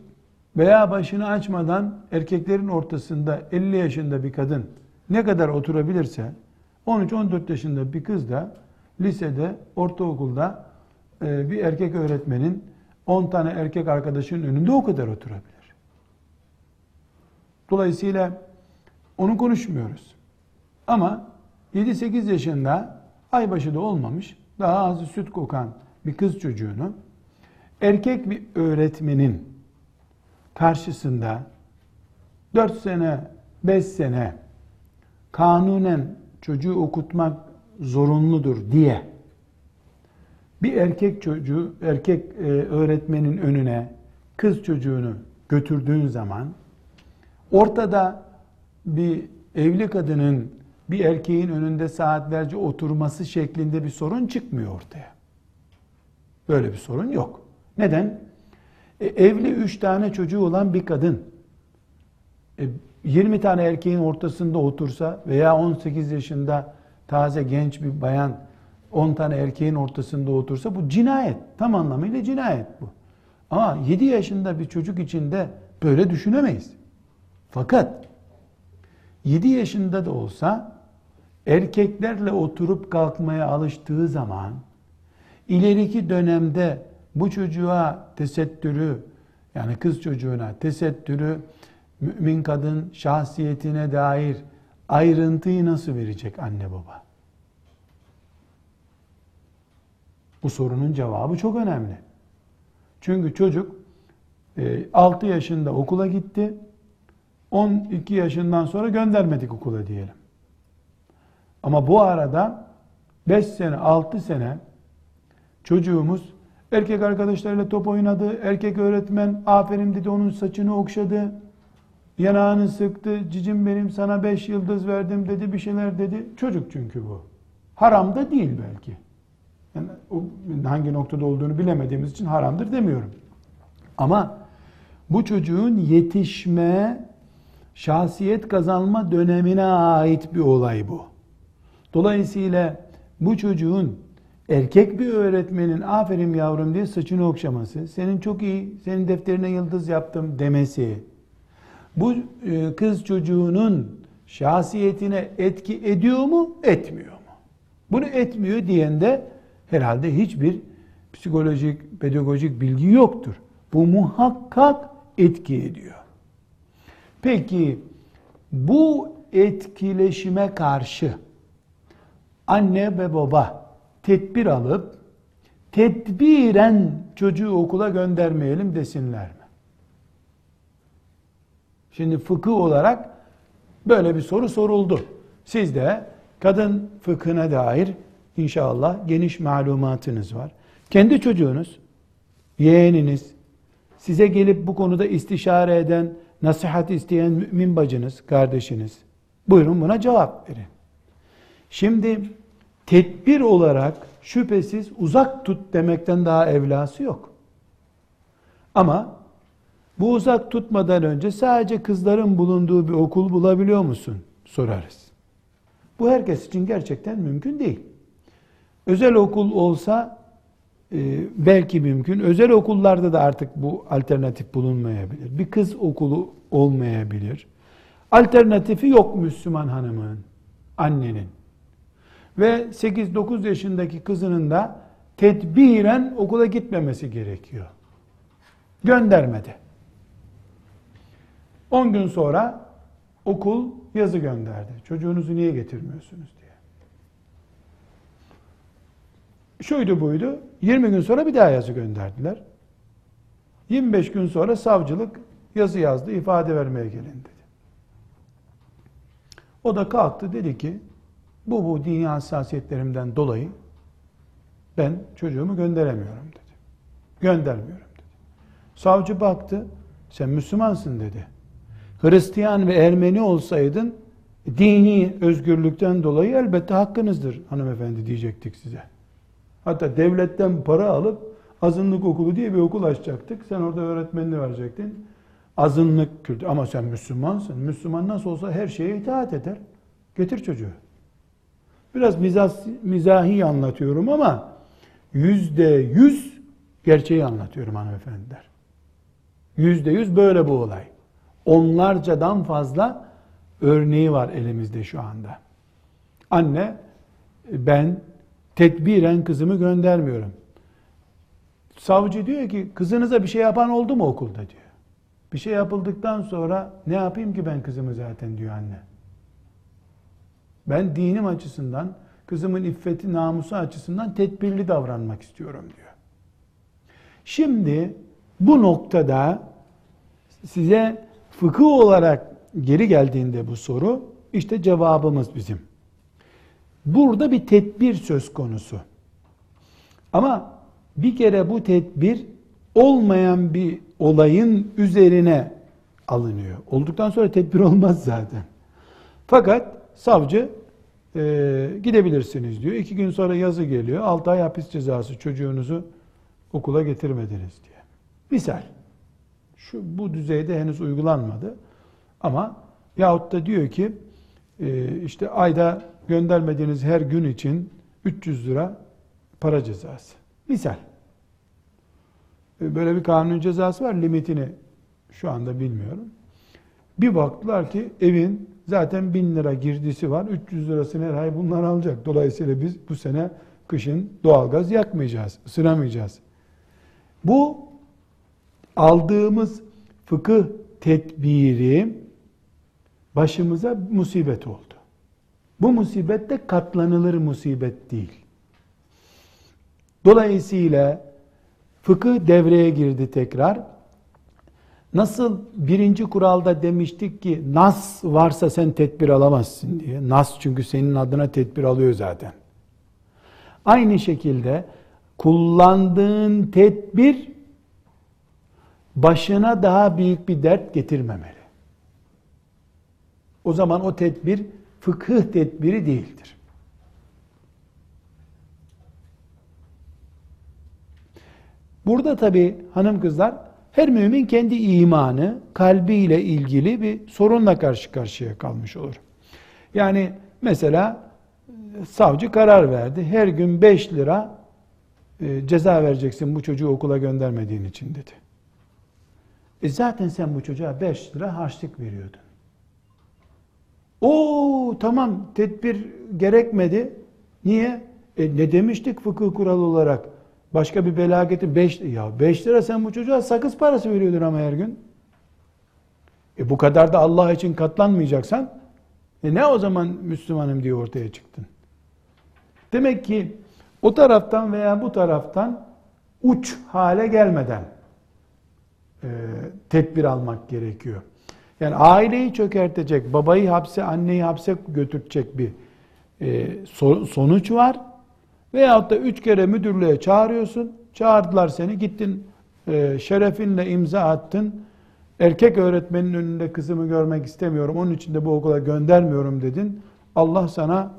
veya başını açmadan erkeklerin ortasında 50 yaşında bir kadın ne kadar oturabilirse 13-14 yaşında bir kız da lisede, ortaokulda e, bir erkek öğretmenin 10 tane erkek arkadaşının önünde o kadar oturabilir. Dolayısıyla onu konuşmuyoruz. Ama 7-8 yaşında aybaşı da olmamış, daha az süt kokan bir kız çocuğunu erkek bir öğretmenin karşısında 4 sene, 5 sene kanunen çocuğu okutmak zorunludur diye bir erkek çocuğu, erkek e, öğretmenin önüne kız çocuğunu götürdüğün zaman ortada bir evli kadının bir erkeğin önünde saatlerce oturması şeklinde bir sorun çıkmıyor ortaya. Böyle bir sorun yok. Neden? E, evli üç tane çocuğu olan bir kadın e, 20 tane erkeğin ortasında otursa veya 18 yaşında taze genç bir bayan 10 tane erkeğin ortasında otursa bu cinayet. Tam anlamıyla cinayet bu. Ama 7 yaşında bir çocuk için de böyle düşünemeyiz. Fakat 7 yaşında da olsa erkeklerle oturup kalkmaya alıştığı zaman ileriki dönemde bu çocuğa tesettürü yani kız çocuğuna tesettürü mümin kadın şahsiyetine dair ayrıntıyı nasıl verecek anne baba? Bu sorunun cevabı çok önemli. Çünkü çocuk 6 yaşında okula gitti. 12 yaşından sonra göndermedik okula diyelim. Ama bu arada 5 sene, 6 sene çocuğumuz erkek arkadaşlarıyla top oynadı. Erkek öğretmen aferin dedi onun saçını okşadı. Yanağını sıktı. Cicim benim sana 5 yıldız verdim dedi bir şeyler dedi. Çocuk çünkü bu. Haram da değil belki. Yani o hangi noktada olduğunu bilemediğimiz için haramdır demiyorum. Ama bu çocuğun yetişme, şahsiyet kazanma dönemine ait bir olay bu. Dolayısıyla bu çocuğun erkek bir öğretmenin aferin yavrum diye saçını okşaması, senin çok iyi, senin defterine yıldız yaptım demesi, bu e, kız çocuğunun şahsiyetine etki ediyor mu, etmiyor mu? Bunu etmiyor diyen de herhalde hiçbir psikolojik, pedagojik bilgi yoktur. Bu muhakkak etki ediyor. Peki bu etkileşime karşı anne ve baba tedbir alıp tedbiren çocuğu okula göndermeyelim desinler mi? Şimdi fıkıh olarak böyle bir soru soruldu. Siz de kadın fıkhına dair inşallah geniş malumatınız var. Kendi çocuğunuz, yeğeniniz, size gelip bu konuda istişare eden, nasihat isteyen mümin bacınız, kardeşiniz. Buyurun buna cevap verin. Şimdi tedbir olarak şüphesiz uzak tut demekten daha evlası yok. Ama bu uzak tutmadan önce sadece kızların bulunduğu bir okul bulabiliyor musun? Sorarız. Bu herkes için gerçekten mümkün değil. Özel okul olsa e, belki mümkün. Özel okullarda da artık bu alternatif bulunmayabilir. Bir kız okulu olmayabilir. Alternatifi yok Müslüman hanımın, annenin. Ve 8-9 yaşındaki kızının da tedbiren okula gitmemesi gerekiyor. Göndermedi. 10 gün sonra okul yazı gönderdi. Çocuğunuzu niye getirmiyorsunuz diye. Şuydu buydu. 20 gün sonra bir daha yazı gönderdiler. 25 gün sonra savcılık yazı yazdı, ifade vermeye gelin dedi. O da kalktı dedi ki bu bu dünya hassasiyetlerimden dolayı ben çocuğumu gönderemiyorum dedi. Göndermiyorum dedi. Savcı baktı, sen Müslümansın dedi. Hristiyan ve Ermeni olsaydın dini özgürlükten dolayı elbette hakkınızdır hanımefendi diyecektik size. Hatta devletten para alıp azınlık okulu diye bir okul açacaktık. Sen orada öğretmenini verecektin. Azınlık kültürü. Ama sen Müslümansın. Müslüman nasıl olsa her şeye itaat eder. Getir çocuğu. Biraz mizah, mizahi anlatıyorum ama yüzde yüz gerçeği anlatıyorum hanımefendiler. Yüzde yüz böyle bu olay. Onlarcadan fazla örneği var elimizde şu anda. Anne ben tedbiren kızımı göndermiyorum. Savcı diyor ki kızınıza bir şey yapan oldu mu okulda diyor. Bir şey yapıldıktan sonra ne yapayım ki ben kızımı zaten diyor anne. Ben dinim açısından, kızımın iffeti, namusu açısından tedbirli davranmak istiyorum diyor. Şimdi bu noktada size fıkıh olarak geri geldiğinde bu soru, işte cevabımız bizim. Burada bir tedbir söz konusu. Ama bir kere bu tedbir olmayan bir olayın üzerine alınıyor. Olduktan sonra tedbir olmaz zaten. Fakat savcı e, gidebilirsiniz diyor. İki gün sonra yazı geliyor. Altı ay hapis cezası çocuğunuzu okula getirmediniz diye. Misal. Şu bu düzeyde henüz uygulanmadı. Ama yahut da diyor ki e, işte ayda göndermediğiniz her gün için 300 lira para cezası. Misal. E, böyle bir kanun cezası var. Limitini şu anda bilmiyorum. Bir baktılar ki evin zaten 1000 lira girdisi var. 300 lirasını her ay bunlar alacak. Dolayısıyla biz bu sene kışın doğalgaz yakmayacağız, ısınamayacağız. Bu aldığımız fıkıh tedbiri başımıza musibet oldu. Bu musibet de katlanılır musibet değil. Dolayısıyla fıkıh devreye girdi tekrar. Nasıl birinci kuralda demiştik ki nas varsa sen tedbir alamazsın diye. Nas çünkü senin adına tedbir alıyor zaten. Aynı şekilde kullandığın tedbir başına daha büyük bir dert getirmemeli. O zaman o tedbir fıkıh tedbiri değildir. Burada tabi hanım kızlar her mümin kendi imanı, kalbiyle ilgili bir sorunla karşı karşıya kalmış olur. Yani mesela savcı karar verdi. Her gün 5 lira e, ceza vereceksin bu çocuğu okula göndermediğin için dedi. E zaten sen bu çocuğa 5 lira harçlık veriyordun. O tamam tedbir gerekmedi. Niye? E, ne demiştik fıkıh kuralı olarak? Başka bir bela getir 5 ya 5 lira sen bu çocuğa sakız parası veriyordun ama her gün. E bu kadar da Allah için katlanmayacaksan e ne o zaman Müslümanım diye ortaya çıktın. Demek ki o taraftan veya bu taraftan uç hale gelmeden tedbir almak gerekiyor. Yani aileyi çökertecek, babayı hapse, anneyi hapse götürecek bir e, sonuç var. Veyahut da üç kere müdürlüğe çağırıyorsun. Çağırdılar seni, gittin e, şerefinle imza attın. Erkek öğretmenin önünde kızımı görmek istemiyorum, onun için de bu okula göndermiyorum dedin. Allah sana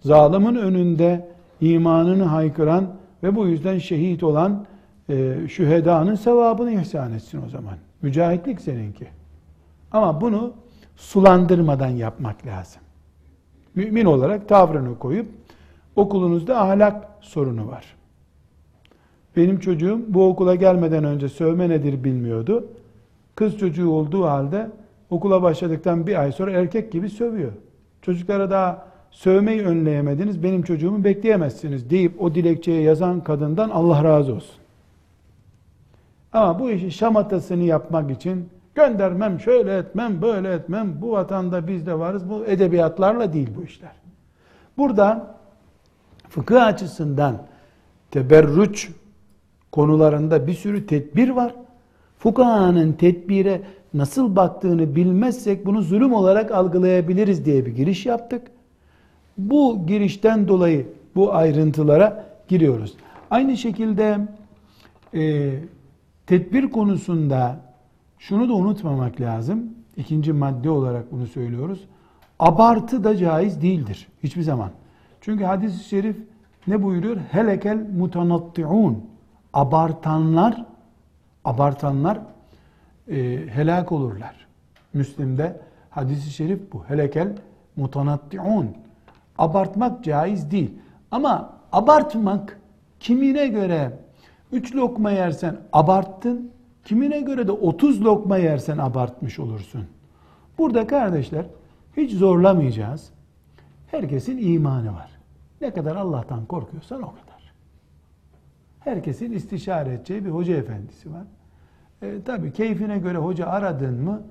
zalimin önünde imanını haykıran ve bu yüzden şehit olan e, şühedanın sevabını ihsan etsin o zaman. Mücahitlik seninki. Ama bunu sulandırmadan yapmak lazım. Mümin olarak tavrını koyup okulunuzda ahlak sorunu var. Benim çocuğum bu okula gelmeden önce sövme nedir bilmiyordu. Kız çocuğu olduğu halde okula başladıktan bir ay sonra erkek gibi sövüyor. Çocuklara daha sövmeyi önleyemediniz, benim çocuğumu bekleyemezsiniz deyip o dilekçeye yazan kadından Allah razı olsun. Ama bu işi şamatasını yapmak için göndermem, şöyle etmem, böyle etmem, bu vatanda biz de varız, bu edebiyatlarla değil bu işler. Burada fıkıh açısından teberrüç konularında bir sürü tedbir var. Fukahanın tedbire nasıl baktığını bilmezsek bunu zulüm olarak algılayabiliriz diye bir giriş yaptık. Bu girişten dolayı bu ayrıntılara giriyoruz. Aynı şekilde e, tedbir konusunda şunu da unutmamak lazım. İkinci madde olarak bunu söylüyoruz. Abartı da caiz değildir hiçbir zaman. Çünkü hadis-i şerif ne buyuruyor? Helekel mutanatti'un. Abartanlar abartanlar e, helak olurlar. Müslim'de hadis-i şerif bu. Helekel mutanatti'un. Abartmak caiz değil. Ama abartmak kimine göre üç lokma yersen abarttın, kimine göre de otuz lokma yersen abartmış olursun. Burada kardeşler hiç zorlamayacağız. Herkesin imanı var. Ne kadar Allah'tan korkuyorsan o kadar. Herkesin istişare edeceği bir hoca efendisi var. E, tabii keyfine göre hoca aradın mı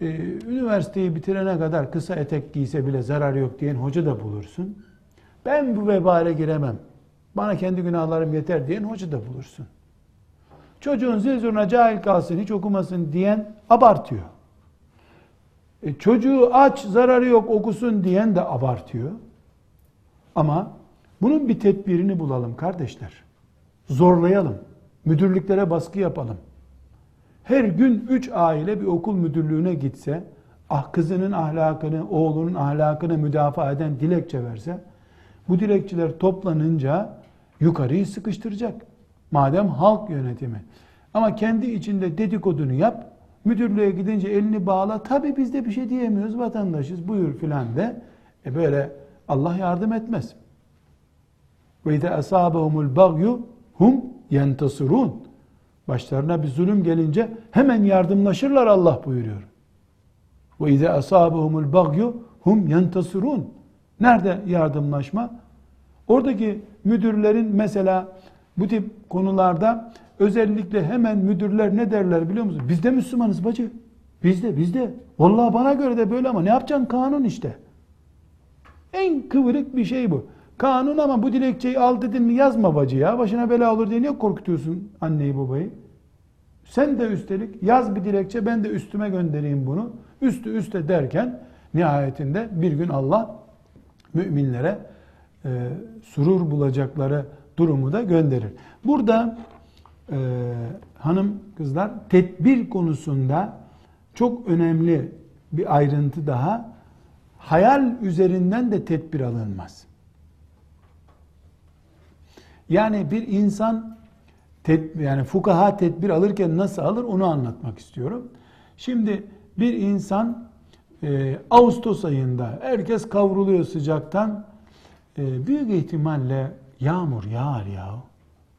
e, üniversiteyi bitirene kadar kısa etek giyse bile zarar yok diyen hoca da bulursun. Ben bu vebale giremem. Bana kendi günahlarım yeter diyen hoca da bulursun. Çocuğun zil cahil kalsın, hiç okumasın diyen abartıyor. E, çocuğu aç, zararı yok, okusun diyen de abartıyor. Ama bunun bir tedbirini bulalım kardeşler. Zorlayalım. Müdürlüklere baskı yapalım. Her gün üç aile bir okul müdürlüğüne gitse, ah kızının ahlakını, oğlunun ahlakını müdafaa eden dilekçe verse, bu dilekçeler toplanınca yukarıyı sıkıştıracak. Madem halk yönetimi. Ama kendi içinde dedikodunu yap, müdürlüğe gidince elini bağla, tabi biz de bir şey diyemiyoruz, vatandaşız, buyur filan de. E böyle Allah yardım etmez. Ve izâ asâbehumul bagyu hum yentasirûn. Başlarına bir zulüm gelince hemen yardımlaşırlar Allah buyuruyor. Ve izâ asâbehumul bagyu hum yentasirûn. Nerede yardımlaşma? Oradaki müdürlerin mesela bu tip konularda özellikle hemen müdürler ne derler biliyor musun? Biz de Müslümanız bacı. Biz de biz de. Vallahi bana göre de böyle ama ne yapacaksın kanun işte. En kıvırık bir şey bu. Kanun ama bu dilekçeyi al dedin mi yazma bacı ya. Başına bela olur diye niye korkutuyorsun anneyi babayı? Sen de üstelik yaz bir dilekçe ben de üstüme göndereyim bunu. Üstü üste derken nihayetinde bir gün Allah müminlere e, surur bulacakları durumu da gönderir. Burada e, hanım kızlar tedbir konusunda çok önemli bir ayrıntı daha hayal üzerinden de tedbir alınmaz. Yani bir insan ted, yani fukaha tedbir alırken nasıl alır onu anlatmak istiyorum. Şimdi bir insan e, Ağustos ayında herkes kavruluyor sıcaktan e, büyük ihtimalle yağmur yağar ya.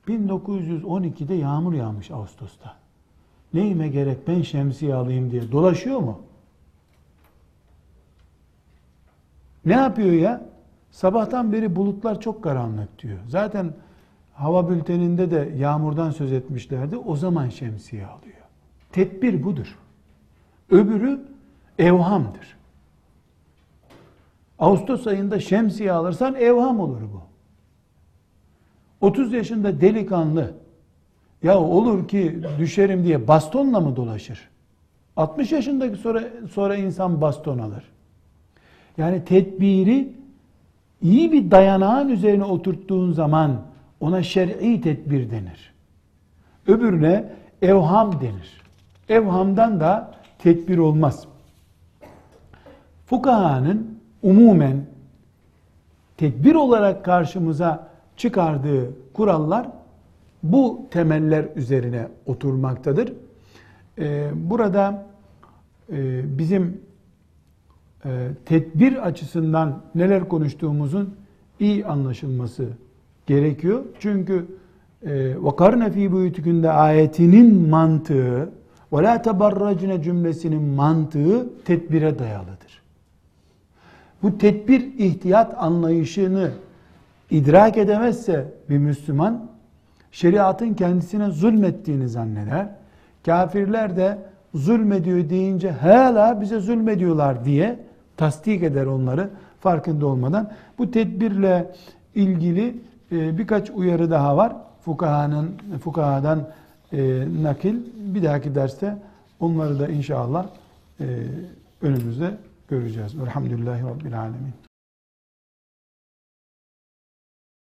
1912'de yağmur yağmış Ağustos'ta. Neyime gerek ben şemsiye alayım diye dolaşıyor mu? Ne yapıyor ya? Sabahtan beri bulutlar çok karanlık diyor. Zaten hava bülteninde de yağmurdan söz etmişlerdi. O zaman şemsiye alıyor. Tedbir budur. Öbürü evhamdır. Ağustos ayında şemsiye alırsan evham olur bu. 30 yaşında delikanlı ya olur ki düşerim diye bastonla mı dolaşır? 60 yaşındaki sonra sonra insan baston alır. Yani tedbiri iyi bir dayanağın üzerine oturttuğun zaman ona şer'i tedbir denir. Öbürüne evham denir. Evhamdan da tedbir olmaz. Fukahanın umumen tedbir olarak karşımıza çıkardığı kurallar bu temeller üzerine oturmaktadır. Ee, burada e, bizim e, tedbir açısından neler konuştuğumuzun iyi anlaşılması gerekiyor. Çünkü وَقَرْنَ ف۪ي بُيُتُكُنْde ayetinin mantığı وَلَا تَبَرَّجْنَ cümlesinin mantığı tedbire dayalıdır. Bu tedbir ihtiyat anlayışını idrak edemezse bir Müslüman şeriatın kendisine zulmettiğini zanneder. Kafirler de zulmediyor deyince hala bize zulmediyorlar diye tasdik eder onları farkında olmadan. Bu tedbirle ilgili e, birkaç uyarı daha var. Fukahanın fukahadan e, nakil bir dahaki derste onları da inşallah e, önümüzde göreceğiz. Elhamdülillahi Rabbil Alemin.